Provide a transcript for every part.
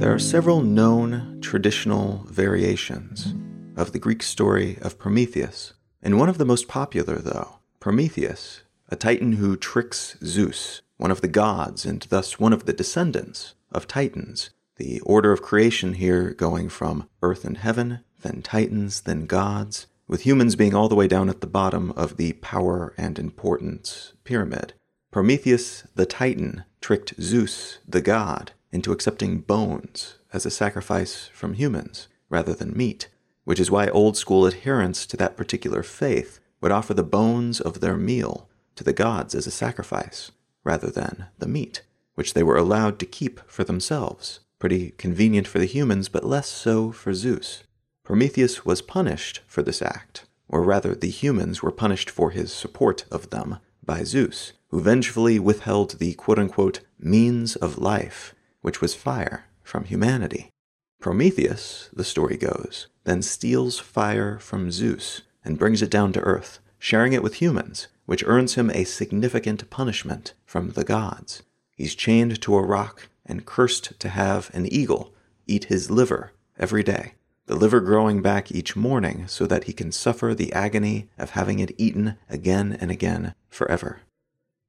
There are several known traditional variations of the Greek story of Prometheus, and one of the most popular, though, Prometheus, a titan who tricks Zeus, one of the gods and thus one of the descendants of Titans, the order of creation here going from earth and heaven, then Titans, then gods, with humans being all the way down at the bottom of the power and importance pyramid. Prometheus, the Titan, tricked Zeus, the god, into accepting bones as a sacrifice from humans rather than meat, which is why old school adherents to that particular faith would offer the bones of their meal to the gods as a sacrifice rather than the meat, which they were allowed to keep for themselves. Pretty convenient for the humans, but less so for Zeus. Prometheus was punished for this act, or rather, the humans were punished for his support of them by Zeus, who vengefully withheld the quote unquote means of life, which was fire, from humanity. Prometheus, the story goes, then steals fire from Zeus and brings it down to earth, sharing it with humans, which earns him a significant punishment from the gods. He's chained to a rock and cursed to have an eagle eat his liver every day, the liver growing back each morning so that he can suffer the agony of having it eaten again and again forever.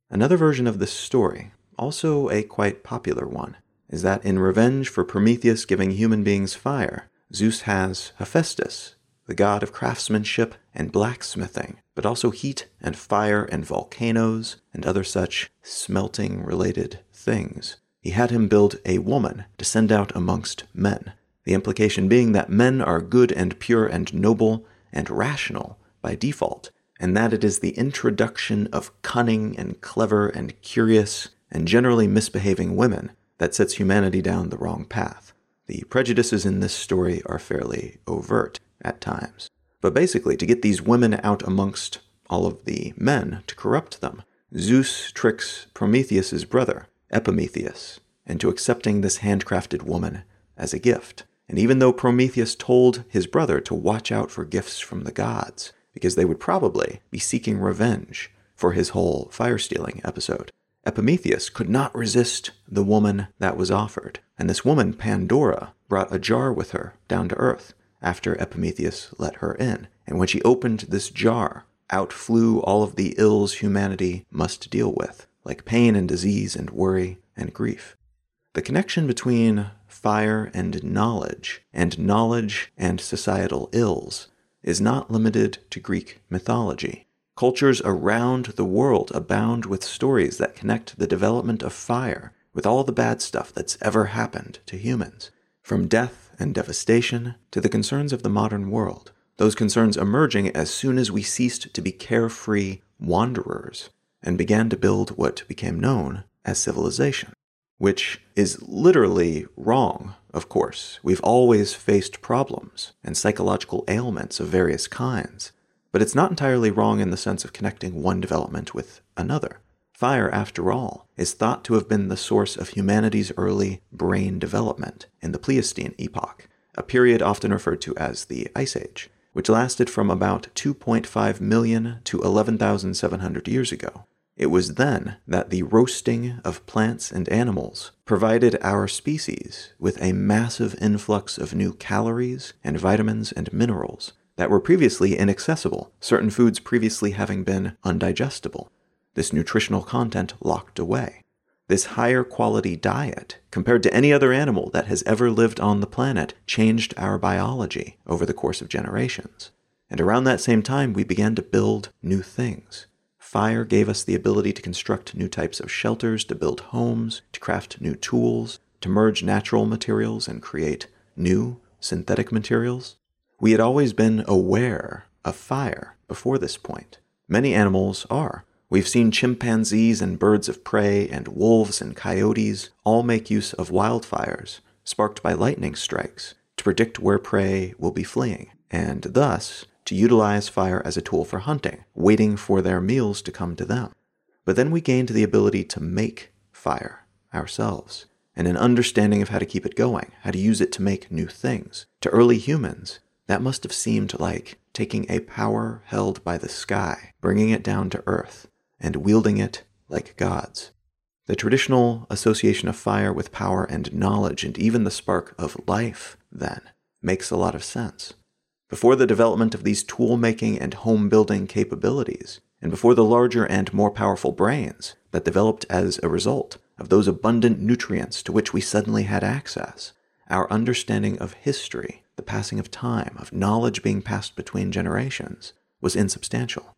Another version of this story, also a quite popular one, is that in revenge for Prometheus giving human beings fire, Zeus has Hephaestus, the god of craftsmanship and blacksmithing, but also heat and fire and volcanoes and other such smelting related things. He had him build a woman to send out amongst men, the implication being that men are good and pure and noble and rational by default, and that it is the introduction of cunning and clever and curious and generally misbehaving women that sets humanity down the wrong path. The prejudices in this story are fairly overt at times. But basically, to get these women out amongst all of the men to corrupt them, Zeus tricks Prometheus's brother, Epimetheus, into accepting this handcrafted woman as a gift. And even though Prometheus told his brother to watch out for gifts from the gods, because they would probably be seeking revenge for his whole fire stealing episode, Epimetheus could not resist the woman that was offered. And this woman, Pandora, brought a jar with her down to earth after Epimetheus let her in. And when she opened this jar, out flew all of the ills humanity must deal with, like pain and disease and worry and grief. The connection between fire and knowledge, and knowledge and societal ills, is not limited to Greek mythology. Cultures around the world abound with stories that connect the development of fire with all the bad stuff that's ever happened to humans, from death and devastation to the concerns of the modern world, those concerns emerging as soon as we ceased to be carefree wanderers and began to build what became known as civilization, which is literally wrong, of course. We've always faced problems and psychological ailments of various kinds but it's not entirely wrong in the sense of connecting one development with another. Fire, after all, is thought to have been the source of humanity's early brain development in the Pleistocene epoch, a period often referred to as the Ice Age, which lasted from about 2.5 million to 11,700 years ago. It was then that the roasting of plants and animals provided our species with a massive influx of new calories and vitamins and minerals that were previously inaccessible, certain foods previously having been undigestible, this nutritional content locked away. This higher quality diet, compared to any other animal that has ever lived on the planet, changed our biology over the course of generations. And around that same time, we began to build new things. Fire gave us the ability to construct new types of shelters, to build homes, to craft new tools, to merge natural materials and create new synthetic materials. We had always been aware of fire before this point. Many animals are. We've seen chimpanzees and birds of prey and wolves and coyotes all make use of wildfires sparked by lightning strikes to predict where prey will be fleeing, and thus to utilize fire as a tool for hunting, waiting for their meals to come to them. But then we gained the ability to make fire ourselves, and an understanding of how to keep it going, how to use it to make new things. To early humans, that must have seemed like taking a power held by the sky, bringing it down to earth, and wielding it like gods. The traditional association of fire with power and knowledge, and even the spark of life, then, makes a lot of sense. Before the development of these tool making and home building capabilities, and before the larger and more powerful brains that developed as a result of those abundant nutrients to which we suddenly had access, our understanding of history, the passing of time, of knowledge being passed between generations, was insubstantial.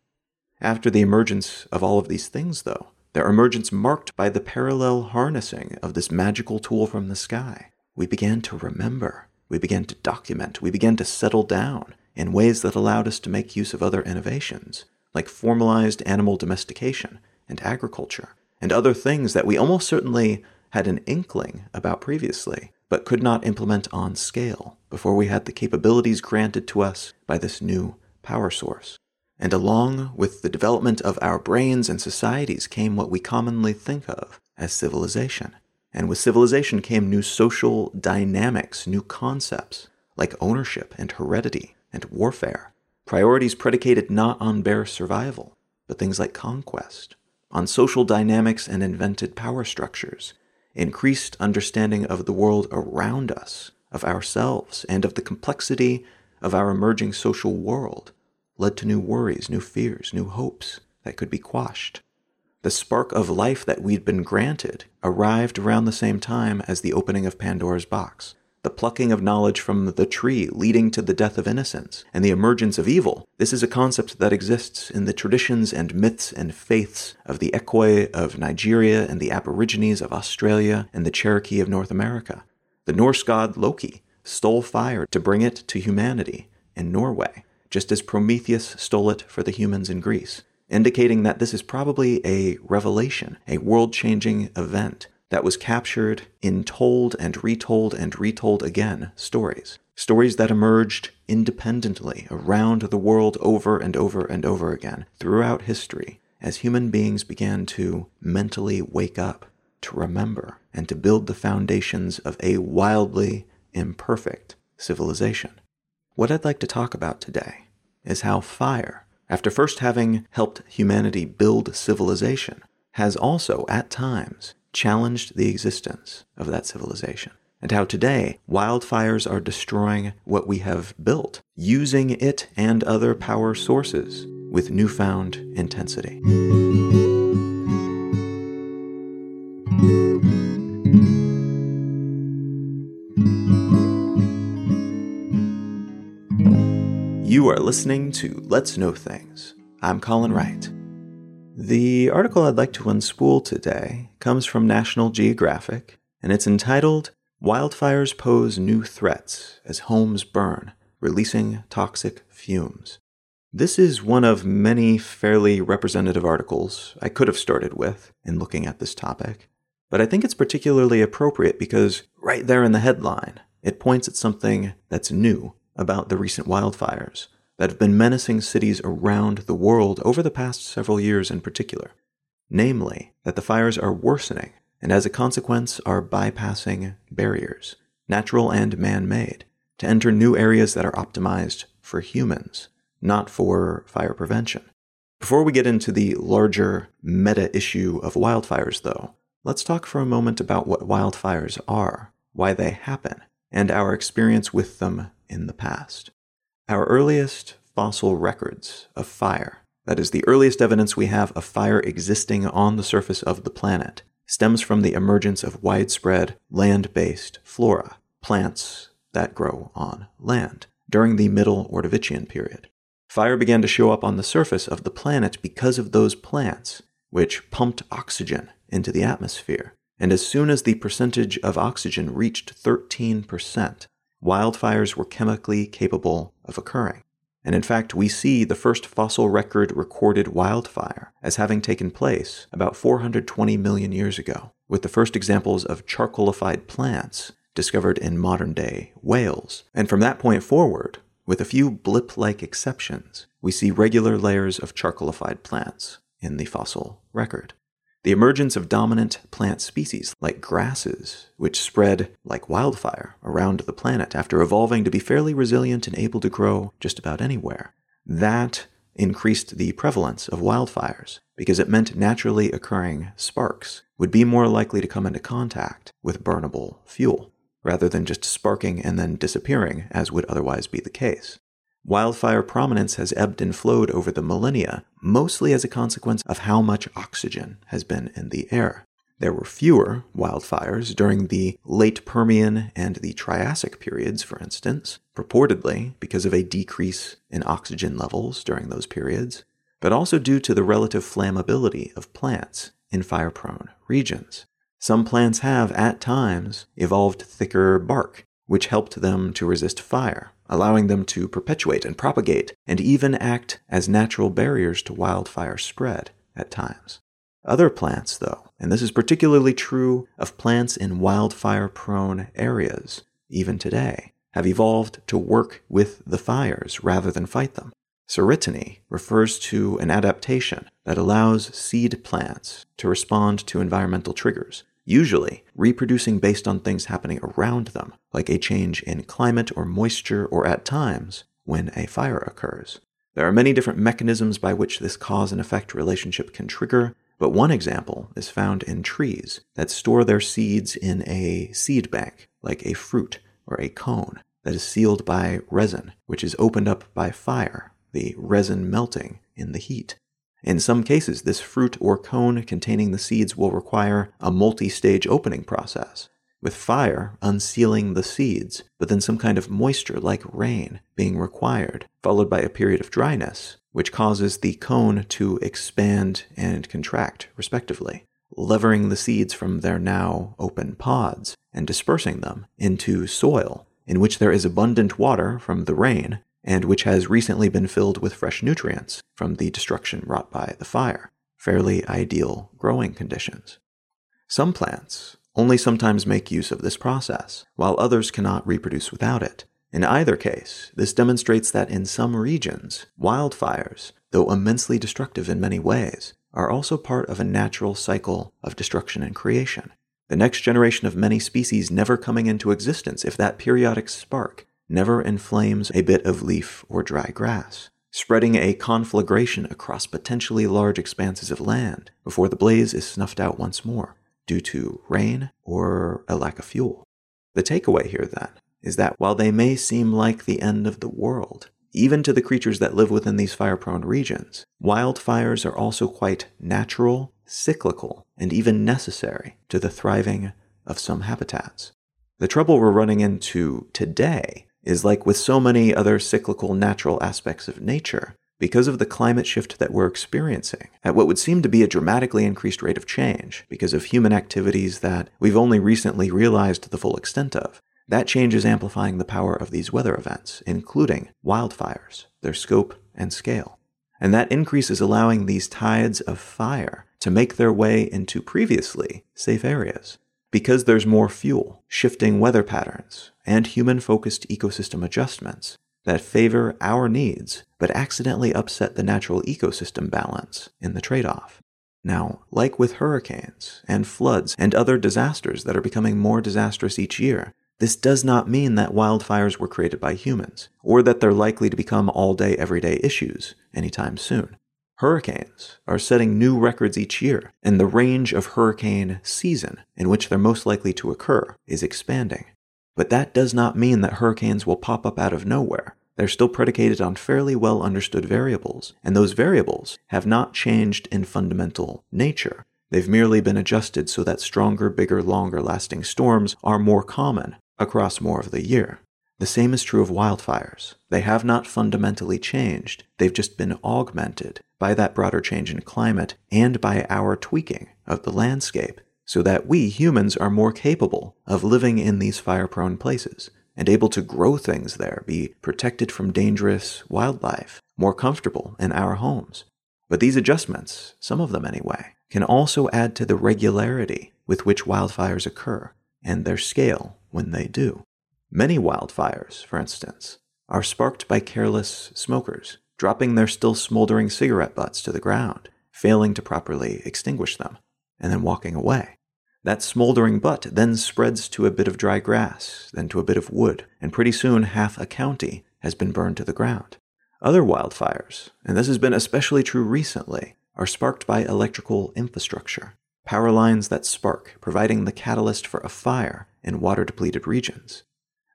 After the emergence of all of these things, though, their emergence marked by the parallel harnessing of this magical tool from the sky, we began to remember, we began to document, we began to settle down in ways that allowed us to make use of other innovations, like formalized animal domestication and agriculture, and other things that we almost certainly had an inkling about previously, but could not implement on scale before we had the capabilities granted to us by this new power source. And along with the development of our brains and societies came what we commonly think of as civilization. And with civilization came new social dynamics, new concepts like ownership and heredity and warfare, priorities predicated not on bare survival, but things like conquest, on social dynamics and invented power structures, increased understanding of the world around us, of ourselves, and of the complexity of our emerging social world led to new worries, new fears, new hopes that could be quashed. The spark of life that we'd been granted arrived around the same time as the opening of Pandora's box, the plucking of knowledge from the tree leading to the death of innocence, and the emergence of evil. This is a concept that exists in the traditions and myths and faiths of the Ekwe of Nigeria and the Aborigines of Australia and the Cherokee of North America. The Norse god Loki stole fire to bring it to humanity in Norway, just as Prometheus stole it for the humans in Greece, indicating that this is probably a revelation, a world changing event that was captured in told and retold and retold again stories. Stories that emerged independently around the world over and over and over again throughout history as human beings began to mentally wake up, to remember, and to build the foundations of a wildly imperfect civilization. What I'd like to talk about today is how fire, after first having helped humanity build civilization, has also, at times, challenged the existence of that civilization. And how today wildfires are destroying what we have built, using it and other power sources with newfound intensity. You are listening to Let's Know Things. I'm Colin Wright. The article I'd like to unspool today comes from National Geographic, and it's entitled Wildfires Pose New Threats as Homes Burn, Releasing Toxic Fumes. This is one of many fairly representative articles I could have started with in looking at this topic, but I think it's particularly appropriate because right there in the headline, it points at something that's new about the recent wildfires that have been menacing cities around the world over the past several years in particular. Namely, that the fires are worsening and as a consequence are bypassing barriers, natural and man made, to enter new areas that are optimized for humans, not for fire prevention. Before we get into the larger meta issue of wildfires, though, let's talk for a moment about what wildfires are, why they happen, and our experience with them in the past. Our earliest fossil records of fire, that is, the earliest evidence we have of fire existing on the surface of the planet, stems from the emergence of widespread land based flora, plants that grow on land, during the Middle Ordovician period. Fire began to show up on the surface of the planet because of those plants, which pumped oxygen into the atmosphere. And as soon as the percentage of oxygen reached 13%, wildfires were chemically capable of occurring. And in fact, we see the first fossil record recorded wildfire as having taken place about 420 million years ago, with the first examples of charcoalified plants discovered in modern day Wales. And from that point forward, with a few blip like exceptions, we see regular layers of charcoalified plants in the fossil record. The emergence of dominant plant species like grasses, which spread like wildfire around the planet after evolving to be fairly resilient and able to grow just about anywhere. That increased the prevalence of wildfires because it meant naturally occurring sparks would be more likely to come into contact with burnable fuel, rather than just sparking and then disappearing, as would otherwise be the case. Wildfire prominence has ebbed and flowed over the millennia, mostly as a consequence of how much oxygen has been in the air. There were fewer wildfires during the late Permian and the Triassic periods, for instance, purportedly because of a decrease in oxygen levels during those periods, but also due to the relative flammability of plants in fire prone regions. Some plants have, at times, evolved thicker bark, which helped them to resist fire, allowing them to perpetuate and propagate, and even act as natural barriers to wildfire spread at times. Other plants, though, and this is particularly true of plants in wildfire prone areas, even today, have evolved to work with the fires rather than fight them. Serotiny refers to an adaptation that allows seed plants to respond to environmental triggers, usually reproducing based on things happening around them, like a change in climate or moisture, or at times when a fire occurs. There are many different mechanisms by which this cause and effect relationship can trigger, but one example is found in trees that store their seeds in a seed bank, like a fruit or a cone, that is sealed by resin, which is opened up by fire, the resin melting in the heat. In some cases, this fruit or cone containing the seeds will require a multi stage opening process, with fire unsealing the seeds, but then some kind of moisture like rain being required, followed by a period of dryness, which causes the cone to expand and contract, respectively, levering the seeds from their now open pods and dispersing them into soil in which there is abundant water from the rain and which has recently been filled with fresh nutrients from the destruction wrought by the fire. Fairly ideal growing conditions. Some plants only sometimes make use of this process, while others cannot reproduce without it. In either case, this demonstrates that in some regions, wildfires, though immensely destructive in many ways, are also part of a natural cycle of destruction and creation. The next generation of many species never coming into existence if that periodic spark never inflames a bit of leaf or dry grass, spreading a conflagration across potentially large expanses of land before the blaze is snuffed out once more due to rain or a lack of fuel. The takeaway here, then, is that while they may seem like the end of the world, even to the creatures that live within these fire prone regions, wildfires are also quite natural, cyclical, and even necessary to the thriving of some habitats. The trouble we're running into today is like with so many other cyclical natural aspects of nature, because of the climate shift that we're experiencing, at what would seem to be a dramatically increased rate of change because of human activities that we've only recently realized the full extent of. That change is amplifying the power of these weather events, including wildfires, their scope and scale. And that increase is allowing these tides of fire to make their way into previously safe areas. Because there's more fuel, shifting weather patterns, and human focused ecosystem adjustments that favor our needs but accidentally upset the natural ecosystem balance in the trade off. Now, like with hurricanes and floods and other disasters that are becoming more disastrous each year, this does not mean that wildfires were created by humans, or that they're likely to become all day, everyday issues anytime soon. Hurricanes are setting new records each year, and the range of hurricane season in which they're most likely to occur is expanding. But that does not mean that hurricanes will pop up out of nowhere. They're still predicated on fairly well understood variables, and those variables have not changed in fundamental nature. They've merely been adjusted so that stronger, bigger, longer lasting storms are more common across more of the year. The same is true of wildfires. They have not fundamentally changed, they've just been augmented by that broader change in climate and by our tweaking of the landscape so that we humans are more capable of living in these fire prone places and able to grow things there, be protected from dangerous wildlife, more comfortable in our homes. But these adjustments, some of them anyway, can also add to the regularity with which wildfires occur and their scale when they do. Many wildfires, for instance, are sparked by careless smokers, dropping their still smoldering cigarette butts to the ground, failing to properly extinguish them. And then walking away. That smoldering butt then spreads to a bit of dry grass, then to a bit of wood, and pretty soon half a county has been burned to the ground. Other wildfires, and this has been especially true recently, are sparked by electrical infrastructure. Power lines that spark, providing the catalyst for a fire in water depleted regions.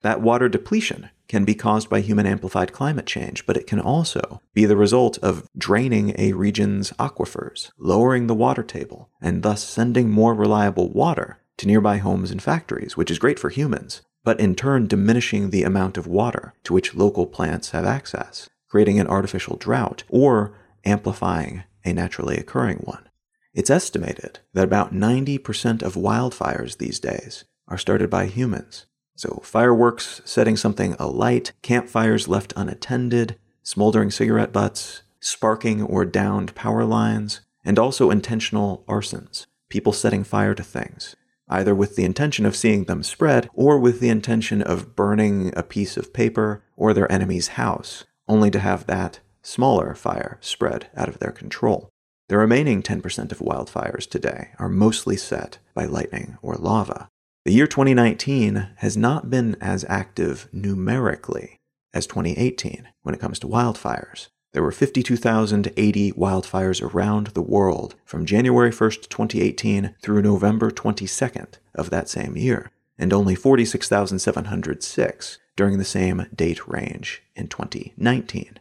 That water depletion can be caused by human amplified climate change, but it can also be the result of draining a region's aquifers, lowering the water table, and thus sending more reliable water to nearby homes and factories, which is great for humans, but in turn diminishing the amount of water to which local plants have access, creating an artificial drought or amplifying a naturally occurring one. It's estimated that about 90% of wildfires these days are started by humans, so, fireworks setting something alight, campfires left unattended, smoldering cigarette butts, sparking or downed power lines, and also intentional arsons, people setting fire to things, either with the intention of seeing them spread or with the intention of burning a piece of paper or their enemy's house, only to have that smaller fire spread out of their control. The remaining 10% of wildfires today are mostly set by lightning or lava, the year 2019 has not been as active numerically as 2018 when it comes to wildfires. There were 52,080 wildfires around the world from January 1st, 2018 through November 22nd of that same year, and only 46,706 during the same date range in 2019.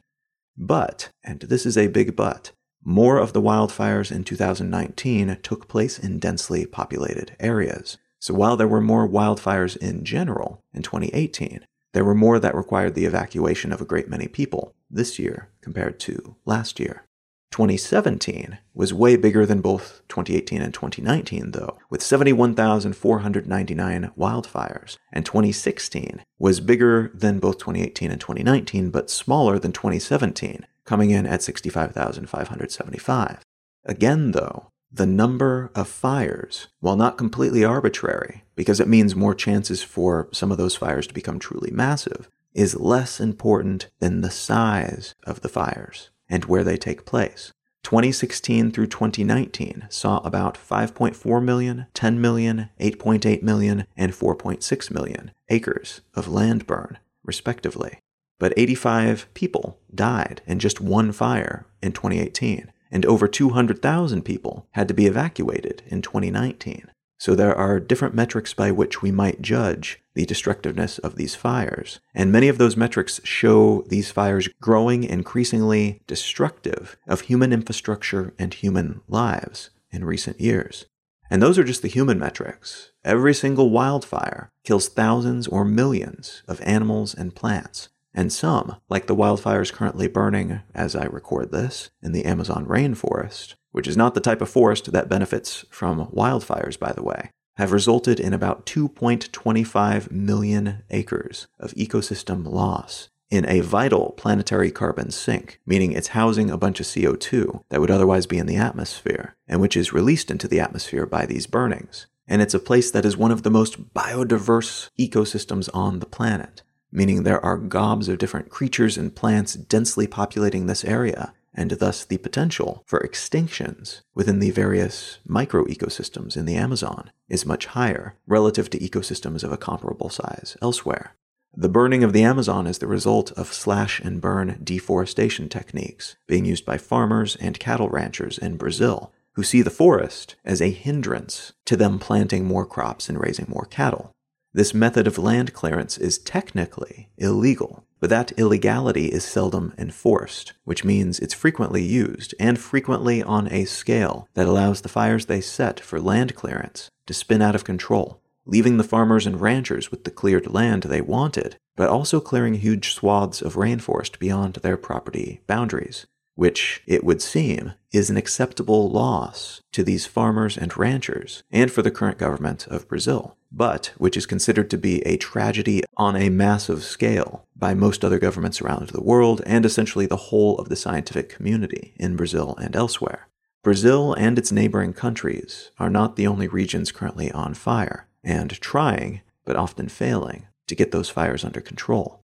But, and this is a big but, more of the wildfires in 2019 took place in densely populated areas. So while there were more wildfires in general in 2018, there were more that required the evacuation of a great many people this year compared to last year. 2017 was way bigger than both 2018 and 2019, though, with 71,499 wildfires. And 2016 was bigger than both 2018 and 2019, but smaller than 2017, coming in at 65,575. Again, though, the number of fires, while not completely arbitrary, because it means more chances for some of those fires to become truly massive, is less important than the size of the fires and where they take place. 2016 through 2019 saw about 5.4 million, 10 million, 8.8 million, and 4.6 million acres of land burn, respectively. But 85 people died in just one fire in 2018, and over 200,000 people had to be evacuated in 2019. So there are different metrics by which we might judge the destructiveness of these fires, and many of those metrics show these fires growing increasingly destructive of human infrastructure and human lives in recent years. And those are just the human metrics. Every single wildfire kills thousands or millions of animals and plants, and some, like the wildfires currently burning as I record this in the Amazon rainforest, which is not the type of forest that benefits from wildfires, by the way, have resulted in about 2.25 million acres of ecosystem loss in a vital planetary carbon sink, meaning it's housing a bunch of CO2 that would otherwise be in the atmosphere, and which is released into the atmosphere by these burnings. And it's a place that is one of the most biodiverse ecosystems on the planet meaning there are gobs of different creatures and plants densely populating this area, and thus the potential for extinctions within the various microecosystems in the Amazon is much higher relative to ecosystems of a comparable size elsewhere. The burning of the Amazon is the result of slash and burn deforestation techniques being used by farmers and cattle ranchers in Brazil, who see the forest as a hindrance to them planting more crops and raising more cattle. This method of land clearance is technically illegal, but that illegality is seldom enforced, which means it's frequently used, and frequently on a scale that allows the fires they set for land clearance to spin out of control, leaving the farmers and ranchers with the cleared land they wanted, but also clearing huge swaths of rainforest beyond their property boundaries, which, it would seem, is an acceptable loss to these farmers and ranchers, and for the current government of Brazil, but which is considered to be a tragedy on a massive scale by most other governments around the world and essentially the whole of the scientific community in Brazil and elsewhere. Brazil and its neighboring countries are not the only regions currently on fire, and trying, but often failing, to get those fires under control.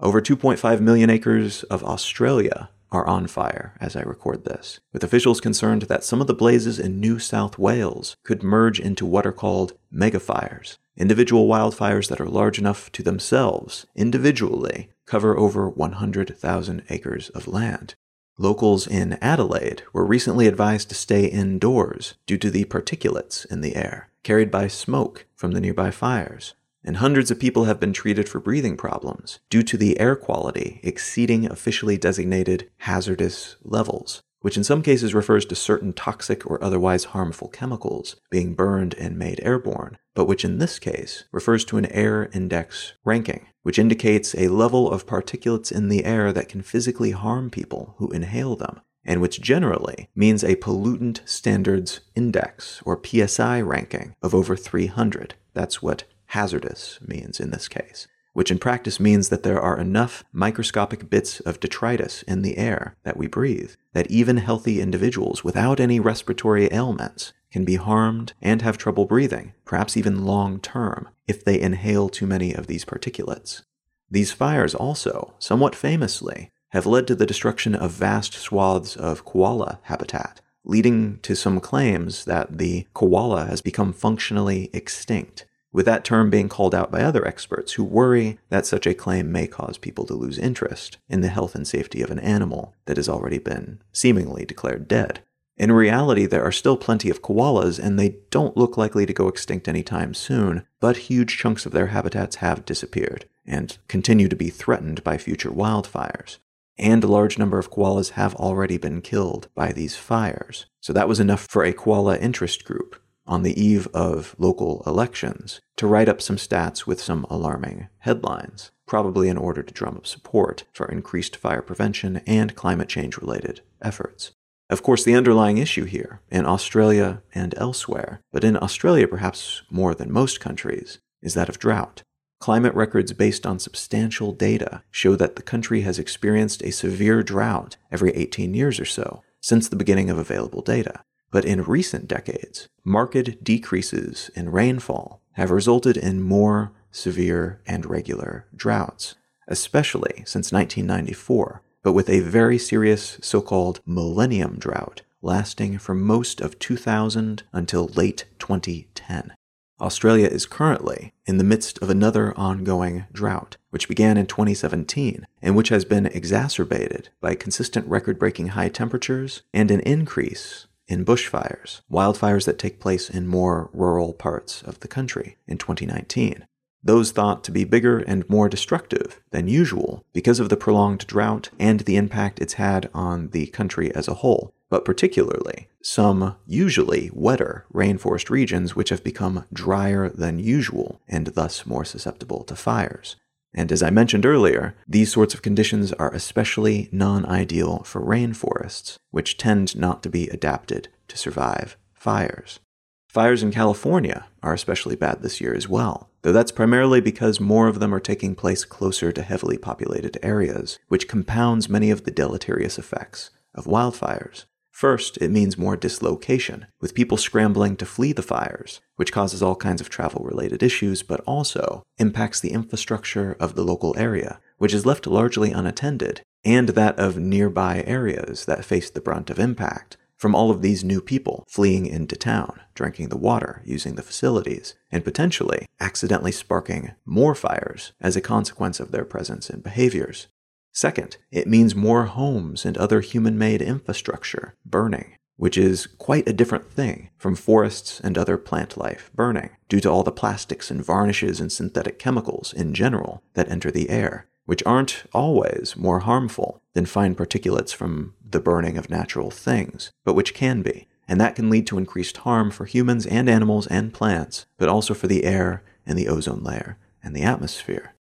Over 2.5 million acres of Australia are on fire as I record this, with officials concerned that some of the blazes in New South Wales could merge into what are called megafires, individual wildfires that are large enough to themselves, individually, cover over 100,000 acres of land. Locals in Adelaide were recently advised to stay indoors due to the particulates in the air, carried by smoke from the nearby fires, and hundreds of people have been treated for breathing problems due to the air quality exceeding officially designated hazardous levels, which in some cases refers to certain toxic or otherwise harmful chemicals being burned and made airborne, but which in this case refers to an air index ranking, which indicates a level of particulates in the air that can physically harm people who inhale them, and which generally means a pollutant standards index or PSI ranking of over 300. That's what hazardous means in this case, which in practice means that there are enough microscopic bits of detritus in the air that we breathe that even healthy individuals without any respiratory ailments can be harmed and have trouble breathing, perhaps even long term, if they inhale too many of these particulates. These fires also, somewhat famously, have led to the destruction of vast swaths of koala habitat, leading to some claims that the koala has become functionally extinct with that term being called out by other experts who worry that such a claim may cause people to lose interest in the health and safety of an animal that has already been seemingly declared dead. In reality, there are still plenty of koalas, and they don't look likely to go extinct anytime soon, but huge chunks of their habitats have disappeared and continue to be threatened by future wildfires. And a large number of koalas have already been killed by these fires. So that was enough for a koala interest group on the eve of local elections to write up some stats with some alarming headlines, probably in order to drum up support for increased fire prevention and climate change related efforts. Of course, the underlying issue here, in Australia and elsewhere, but in Australia perhaps more than most countries, is that of drought. Climate records based on substantial data show that the country has experienced a severe drought every 18 years or so since the beginning of available data. But in recent decades, marked decreases in rainfall have resulted in more severe and regular droughts, especially since 1994, but with a very serious so called millennium drought lasting from most of 2000 until late 2010. Australia is currently in the midst of another ongoing drought, which began in 2017 and which has been exacerbated by consistent record breaking high temperatures and an increase in bushfires, wildfires that take place in more rural parts of the country in 2019. Those thought to be bigger and more destructive than usual because of the prolonged drought and the impact it's had on the country as a whole, but particularly some usually wetter rainforest regions which have become drier than usual and thus more susceptible to fires. And as I mentioned earlier, these sorts of conditions are especially non ideal for rainforests, which tend not to be adapted to survive fires. Fires in California are especially bad this year as well, though that's primarily because more of them are taking place closer to heavily populated areas, which compounds many of the deleterious effects of wildfires. First, it means more dislocation, with people scrambling to flee the fires, which causes all kinds of travel related issues, but also impacts the infrastructure of the local area, which is left largely unattended, and that of nearby areas that face the brunt of impact from all of these new people fleeing into town, drinking the water, using the facilities, and potentially accidentally sparking more fires as a consequence of their presence and behaviors. Second, it means more homes and other human made infrastructure burning, which is quite a different thing from forests and other plant life burning, due to all the plastics and varnishes and synthetic chemicals in general that enter the air, which aren't always more harmful than fine particulates from the burning of natural things, but which can be. And that can lead to increased harm for humans and animals and plants, but also for the air and the ozone layer and the atmosphere.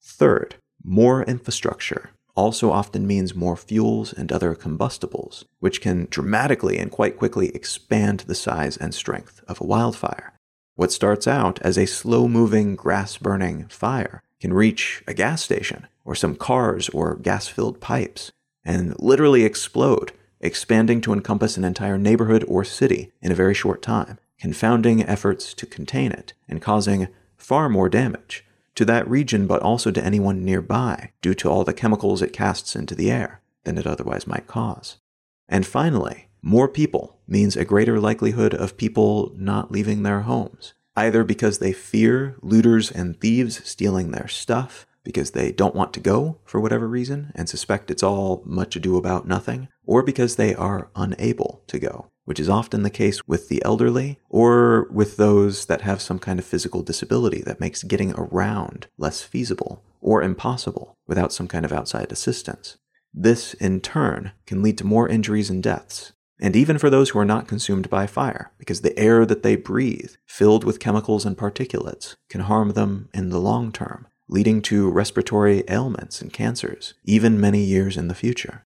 Third, more infrastructure also often means more fuels and other combustibles, which can dramatically and quite quickly expand the size and strength of a wildfire. What starts out as a slow moving, grass burning fire can reach a gas station or some cars or gas filled pipes and literally explode, expanding to encompass an entire neighborhood or city in a very short time, confounding efforts to contain it and causing far more damage to that region, but also to anyone nearby, due to all the chemicals it casts into the air. than it otherwise might cause. And finally, more people means a greater likelihood of people not leaving their homes, either because they fear looters and thieves stealing their stuff, because they don't want to go for whatever reason and suspect it's all much ado about nothing, or because they are unable to go, which is often the case with the elderly or with those that have some kind of physical disability that makes getting around less feasible or impossible without some kind of outside assistance. This, in turn, can lead to more injuries and deaths, and even for those who are not consumed by fire, because the air that they breathe, filled with chemicals and particulates, can harm them in the long term, leading to respiratory ailments and cancers, even many years in the future.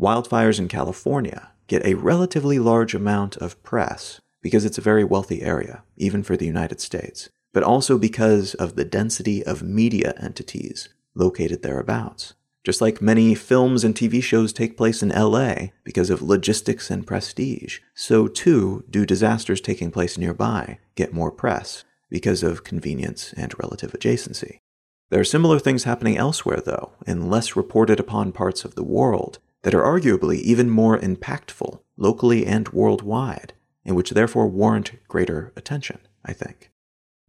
Wildfires in California get a relatively large amount of press because it's a very wealthy area, even for the United States, but also because of the density of media entities located thereabouts. Just like many films and TV shows take place in LA because of logistics and prestige, so too do disasters taking place nearby get more press because of convenience and relative adjacency. There are similar things happening elsewhere, though, in less reported upon parts of the world that are arguably even more impactful, locally and worldwide, and which therefore warrant greater attention, I think.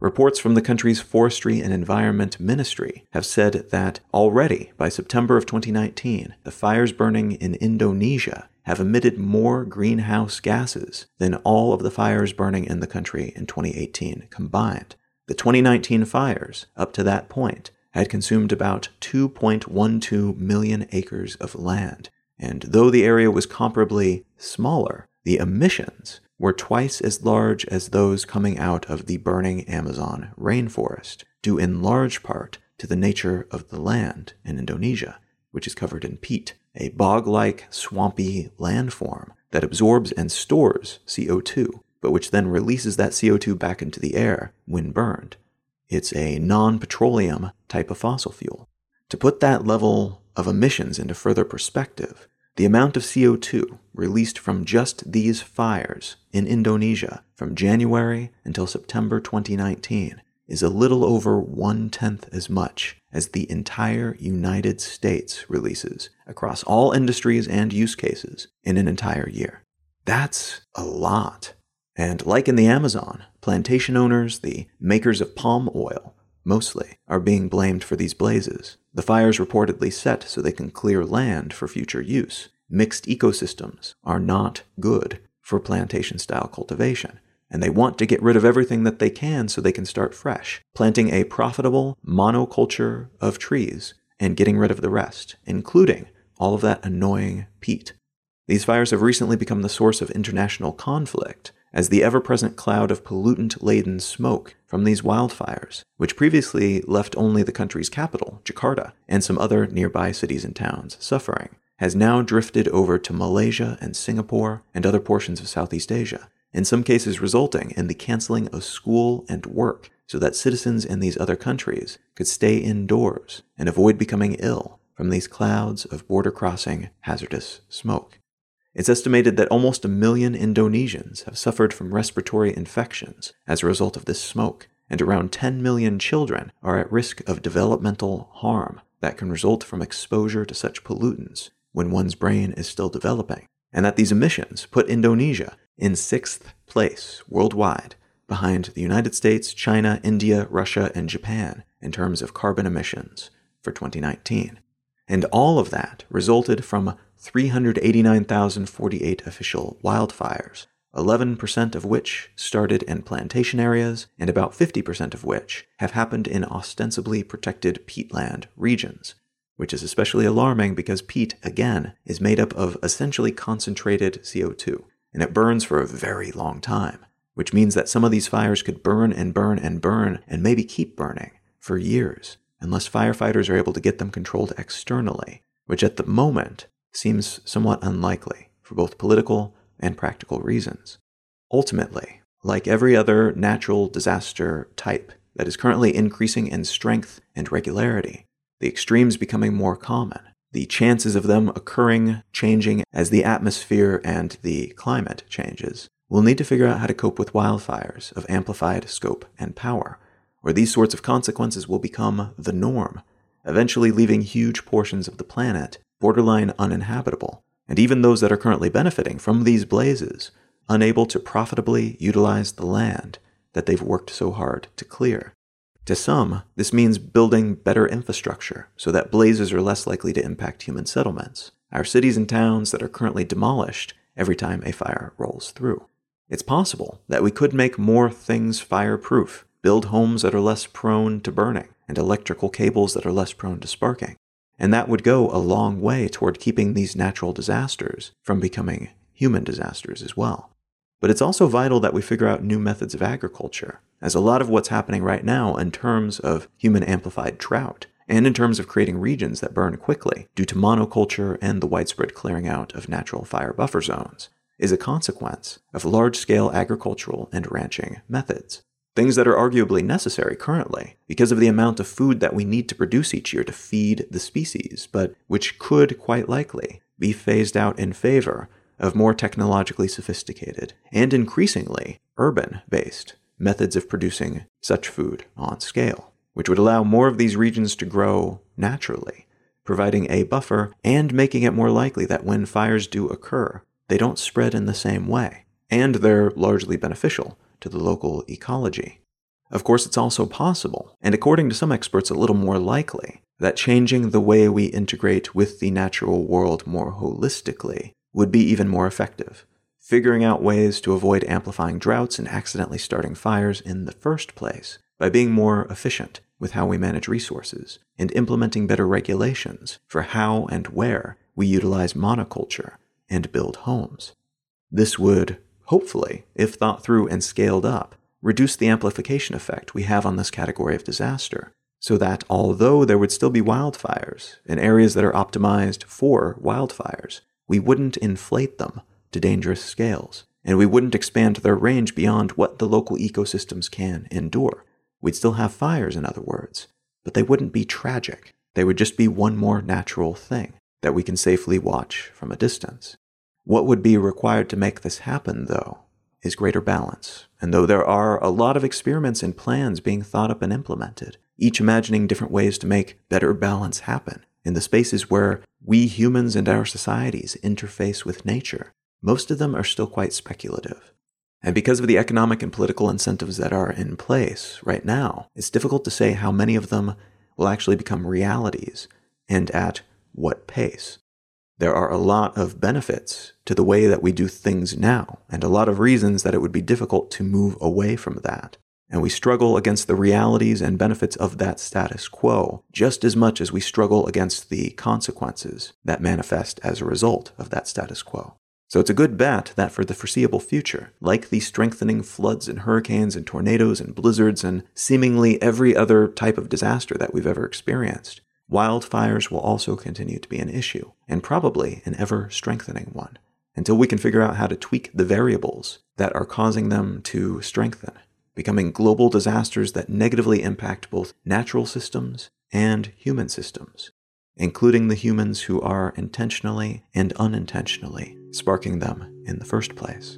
Reports from the country's Forestry and Environment Ministry have said that already by September of 2019, the fires burning in Indonesia have emitted more greenhouse gases than all of the fires burning in the country in 2018 combined. The 2019 fires, up to that point, had consumed about 2.12 million acres of land, and though the area was comparably smaller, the emissions were twice as large as those coming out of the burning Amazon rainforest, due in large part to the nature of the land in Indonesia, which is covered in peat, a bog like, swampy landform that absorbs and stores CO2, but which then releases that CO2 back into the air when burned. It's a non petroleum type of fossil fuel. To put that level of emissions into further perspective, the amount of CO2 released from just these fires in Indonesia from January until September 2019 is a little over one tenth as much as the entire United States releases across all industries and use cases in an entire year. That's a lot. And like in the Amazon, plantation owners, the makers of palm oil, mostly, are being blamed for these blazes. The fires reportedly set so they can clear land for future use. Mixed ecosystems are not good for plantation style cultivation, and they want to get rid of everything that they can so they can start fresh, planting a profitable monoculture of trees and getting rid of the rest, including all of that annoying peat. These fires have recently become the source of international conflict as the ever present cloud of pollutant laden smoke from these wildfires, which previously left only the country's capital, Jakarta, and some other nearby cities and towns suffering, has now drifted over to Malaysia and Singapore and other portions of Southeast Asia, in some cases resulting in the canceling of school and work so that citizens in these other countries could stay indoors and avoid becoming ill from these clouds of border crossing hazardous smoke. It's estimated that almost a million Indonesians have suffered from respiratory infections as a result of this smoke, and around 10 million children are at risk of developmental harm that can result from exposure to such pollutants when one's brain is still developing, and that these emissions put Indonesia in sixth place worldwide behind the United States, China, India, Russia, and Japan in terms of carbon emissions for 2019. And all of that resulted from 389,048 official wildfires, 11% of which started in plantation areas, and about 50% of which have happened in ostensibly protected peatland regions, which is especially alarming because peat, again, is made up of essentially concentrated CO2, and it burns for a very long time, which means that some of these fires could burn and burn and burn and maybe keep burning for years, unless firefighters are able to get them controlled externally, which at the moment seems somewhat unlikely for both political and practical reasons. Ultimately, like every other natural disaster type that is currently increasing in strength and regularity, the extremes becoming more common, the chances of them occurring changing as the atmosphere and the climate changes, we'll need to figure out how to cope with wildfires of amplified scope and power, where these sorts of consequences will become the norm, eventually leaving huge portions of the planet borderline uninhabitable, and even those that are currently benefiting from these blazes, unable to profitably utilize the land that they've worked so hard to clear. To some, this means building better infrastructure so that blazes are less likely to impact human settlements, our cities and towns that are currently demolished every time a fire rolls through. It's possible that we could make more things fireproof, build homes that are less prone to burning, and electrical cables that are less prone to sparking. And that would go a long way toward keeping these natural disasters from becoming human disasters as well. But it's also vital that we figure out new methods of agriculture, as a lot of what's happening right now in terms of human amplified drought, and in terms of creating regions that burn quickly due to monoculture and the widespread clearing out of natural fire buffer zones, is a consequence of large scale agricultural and ranching methods. Things that are arguably necessary currently because of the amount of food that we need to produce each year to feed the species, but which could quite likely be phased out in favor of more technologically sophisticated and increasingly urban based methods of producing such food on scale, which would allow more of these regions to grow naturally, providing a buffer and making it more likely that when fires do occur, they don't spread in the same way, and they're largely beneficial to the local ecology. Of course, it's also possible, and according to some experts, a little more likely, that changing the way we integrate with the natural world more holistically would be even more effective. Figuring out ways to avoid amplifying droughts and accidentally starting fires in the first place by being more efficient with how we manage resources and implementing better regulations for how and where we utilize monoculture and build homes. This would, hopefully, if thought through and scaled up, reduce the amplification effect we have on this category of disaster, so that although there would still be wildfires in areas that are optimized for wildfires, we wouldn't inflate them to dangerous scales, and we wouldn't expand their range beyond what the local ecosystems can endure. We'd still have fires, in other words, but they wouldn't be tragic. They would just be one more natural thing that we can safely watch from a distance. What would be required to make this happen, though, is greater balance. And though there are a lot of experiments and plans being thought up and implemented, each imagining different ways to make better balance happen, in the spaces where we humans and our societies interface with nature, most of them are still quite speculative. And because of the economic and political incentives that are in place right now, it's difficult to say how many of them will actually become realities and at what pace. There are a lot of benefits to the way that we do things now, and a lot of reasons that it would be difficult to move away from that and we struggle against the realities and benefits of that status quo just as much as we struggle against the consequences that manifest as a result of that status quo. So it's a good bet that for the foreseeable future, like the strengthening floods and hurricanes and tornadoes and blizzards and seemingly every other type of disaster that we've ever experienced, wildfires will also continue to be an issue, and probably an ever strengthening one, until we can figure out how to tweak the variables that are causing them to strengthen becoming global disasters that negatively impact both natural systems and human systems, including the humans who are intentionally and unintentionally sparking them in the first place.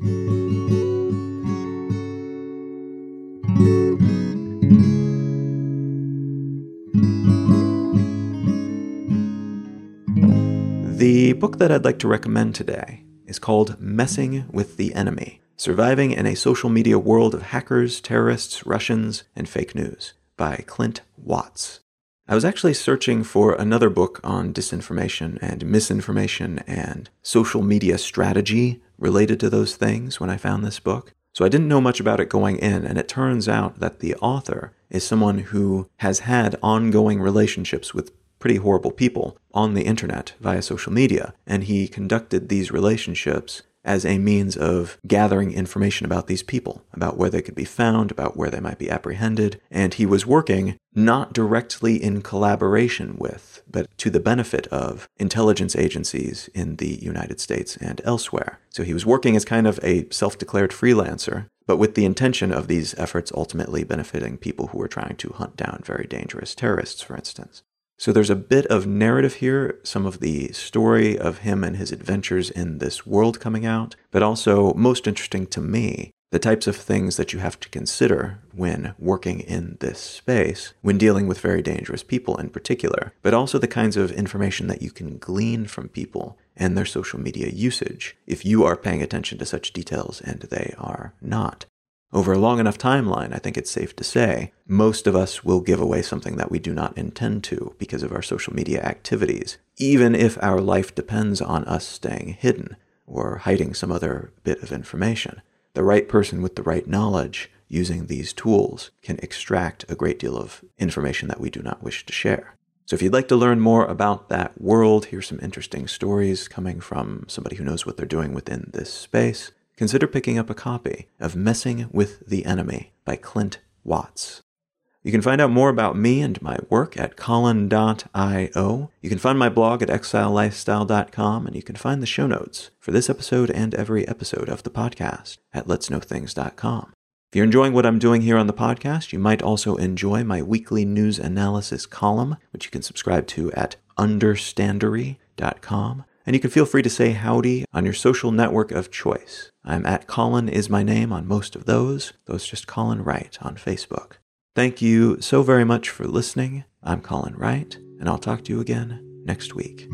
The book that I'd like to recommend today is called Messing with the Enemy Surviving in a Social Media World of Hackers, Terrorists, Russians, and Fake News by Clint Watts. I was actually searching for another book on disinformation and misinformation and social media strategy related to those things when I found this book. So I didn't know much about it going in, and it turns out that the author is someone who has had ongoing relationships with pretty horrible people on the internet via social media, and he conducted these relationships as a means of gathering information about these people, about where they could be found, about where they might be apprehended. And he was working not directly in collaboration with, but to the benefit of intelligence agencies in the United States and elsewhere. So he was working as kind of a self declared freelancer, but with the intention of these efforts ultimately benefiting people who were trying to hunt down very dangerous terrorists, for instance. So there's a bit of narrative here, some of the story of him and his adventures in this world coming out, but also most interesting to me, the types of things that you have to consider when working in this space, when dealing with very dangerous people in particular, but also the kinds of information that you can glean from people and their social media usage if you are paying attention to such details and they are not. Over a long enough timeline, I think it's safe to say, most of us will give away something that we do not intend to because of our social media activities, even if our life depends on us staying hidden or hiding some other bit of information the right person with the right knowledge using these tools can extract a great deal of information that we do not wish to share. So, if you'd like to learn more about that world, here's some interesting stories coming from somebody who knows what they're doing within this space. Consider picking up a copy of Messing with the Enemy by Clint Watts. You can find out more about me and my work at colin.io. You can find my blog at exilelifestyle.com, and you can find the show notes for this episode and every episode of the podcast at letsknowthings.com. If you're enjoying what I'm doing here on the podcast, you might also enjoy my weekly news analysis column, which you can subscribe to at understandary.com and you can feel free to say howdy on your social network of choice. I'm at Colin is my name on most of those, though it's just Colin Wright on Facebook. Thank you so very much for listening. I'm Colin Wright, and I'll talk to you again next week.